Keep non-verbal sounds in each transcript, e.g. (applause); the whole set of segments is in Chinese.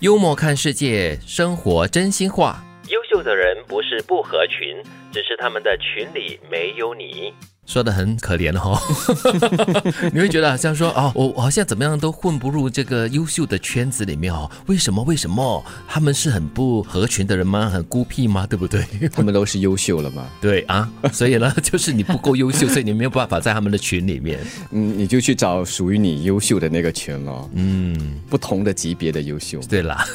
幽默看世界，生活真心话。优秀的人不是不合群，只是他们的群里没有你。说的很可怜哦，(laughs) 你会觉得好像说哦，我我好像怎么样都混不入这个优秀的圈子里面哦？为什么？为什么？他们是很不合群的人吗？很孤僻吗？对不对？(laughs) 他们都是优秀了吗？对啊，所以呢，(laughs) 就是你不够优秀，所以你没有办法在他们的群里面。嗯，你就去找属于你优秀的那个群咯。嗯，不同的级别的优秀。对啦，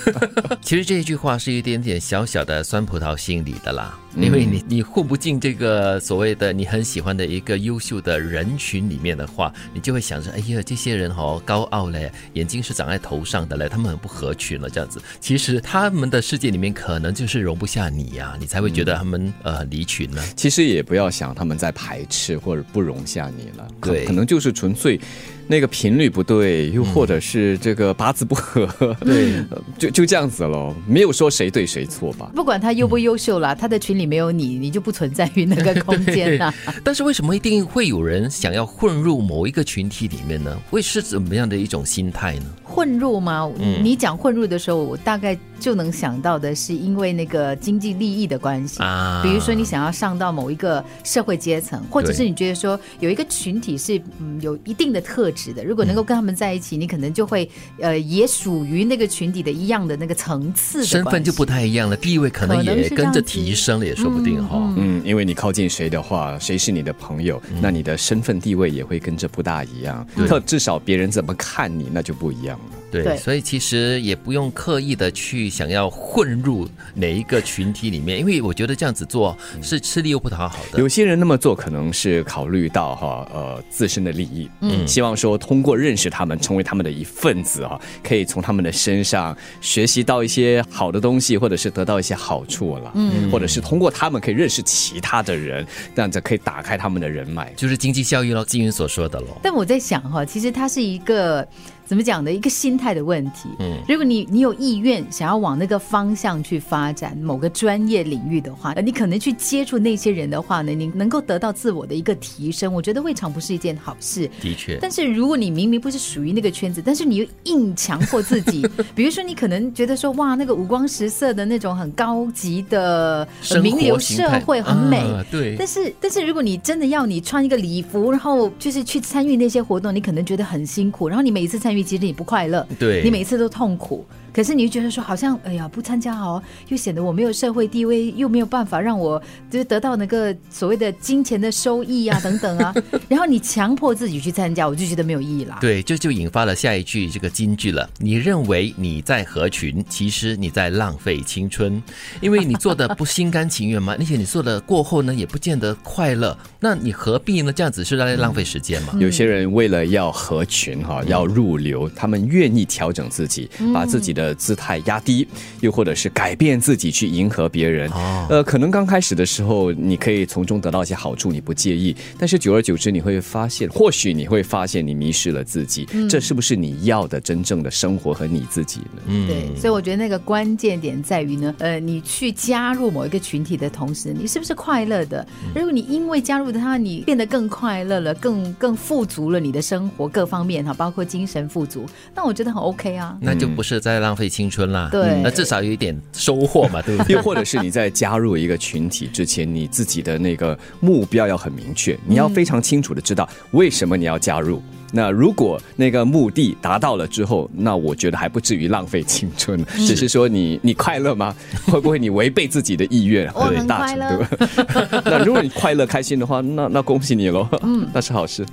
其实这一句话是一点点小小的酸葡萄心理的啦。因为你你混不进这个所谓的你很喜欢的一个优秀的人群里面的话，你就会想着，哎呀，这些人哦高傲嘞，眼睛是长在头上的嘞，他们很不合群了，这样子。其实他们的世界里面可能就是容不下你呀，你才会觉得他们呃离群呢。其实也不要想他们在排斥或者不容下你了，对，可能就是纯粹。那个频率不对，又或者是这个八字不合，(laughs) 对，(laughs) 就就这样子喽，没有说谁对谁错吧。不管他优不优秀啦，他的群里没有你，你就不存在于那个空间 (laughs) 呐。但是为什么一定会有人想要混入某一个群体里面呢？会是怎么样的一种心态呢？混入吗？你讲混入的时候，我大概就能想到的是因为那个经济利益的关系啊。比如说你想要上到某一个社会阶层，或者是你觉得说有一个群体是嗯有一定的特。质的，如果能够跟他们在一起，你可能就会呃，也属于那个群体的一样的那个层次，身份就不太一样了，地位可能也跟着提升了，也说不定哈。嗯，因为你靠近谁的话，谁是你的朋友，那你的身份地位也会跟着不大一样。特至少别人怎么看你，那就不一样了。对，所以其实也不用刻意的去想要混入哪一个群体里面，因为我觉得这样子做是吃力又不讨好的。有些人那么做可能是考虑到哈呃自身的利益，嗯，希望说通过认识他们，成为他们的一份子哈，可以从他们的身上学习到一些好的东西，或者是得到一些好处了，嗯，或者是通过他们可以认识其他的人，这样子可以打开他们的人脉，就是经济效益咯，金云所说的咯。但我在想哈，其实它是一个。怎么讲的一个心态的问题？嗯，如果你你有意愿想要往那个方向去发展某个专业领域的话，你可能去接触那些人的话呢，你能够得到自我的一个提升，我觉得未尝不是一件好事。的确，但是如果你明明不是属于那个圈子，但是你又硬强迫自己，(laughs) 比如说你可能觉得说哇，那个五光十色的那种很高级的名流社会很美，对。但是但是如果你真的要你穿一个礼服，然后就是去参与那些活动，你可能觉得很辛苦，然后你每一次参。因为其实你不快乐，对你每次都痛苦。可是你就觉得说，好像哎呀，不参加哦，又显得我没有社会地位，又没有办法让我就是得到那个所谓的金钱的收益啊，等等啊。(laughs) 然后你强迫自己去参加，我就觉得没有意义了。对，这就引发了下一句这个金句了。你认为你在合群，其实你在浪费青春，因为你做的不心甘情愿嘛，而且你做的过后呢，也不见得快乐。那你何必呢？这样子是在浪费时间嘛？有些人为了要合群哈，要入流，他们愿意调整自己，把自己的。的姿态压低，又或者是改变自己去迎合别人，呃，可能刚开始的时候你可以从中得到一些好处，你不介意，但是久而久之你会发现，或许你会发现你迷失了自己，这是不是你要的真正的生活和你自己呢？嗯，对，所以我觉得那个关键点在于呢，呃，你去加入某一个群体的同时，你是不是快乐的？如果你因为加入他，你变得更快乐了，更更富足了，你的生活各方面哈，包括精神富足，那我觉得很 OK 啊，那就不是在让。浪费青春啦，对，那至少有一点收获嘛，对不对？又 (laughs) 或者是你在加入一个群体之前，你自己的那个目标要很明确，你要非常清楚的知道为什么你要加入。那如果那个目的达到了之后，那我觉得还不至于浪费青春，只是说你你快乐吗？(laughs) 会不会你违背自己的意愿？对，大程度。那如果你快乐开心的话，那那恭喜你喽，嗯，那是好事。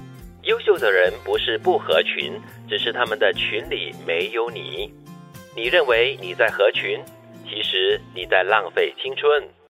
优秀的人不是不合群，只是他们的群里没有你。你认为你在合群，其实你在浪费青春。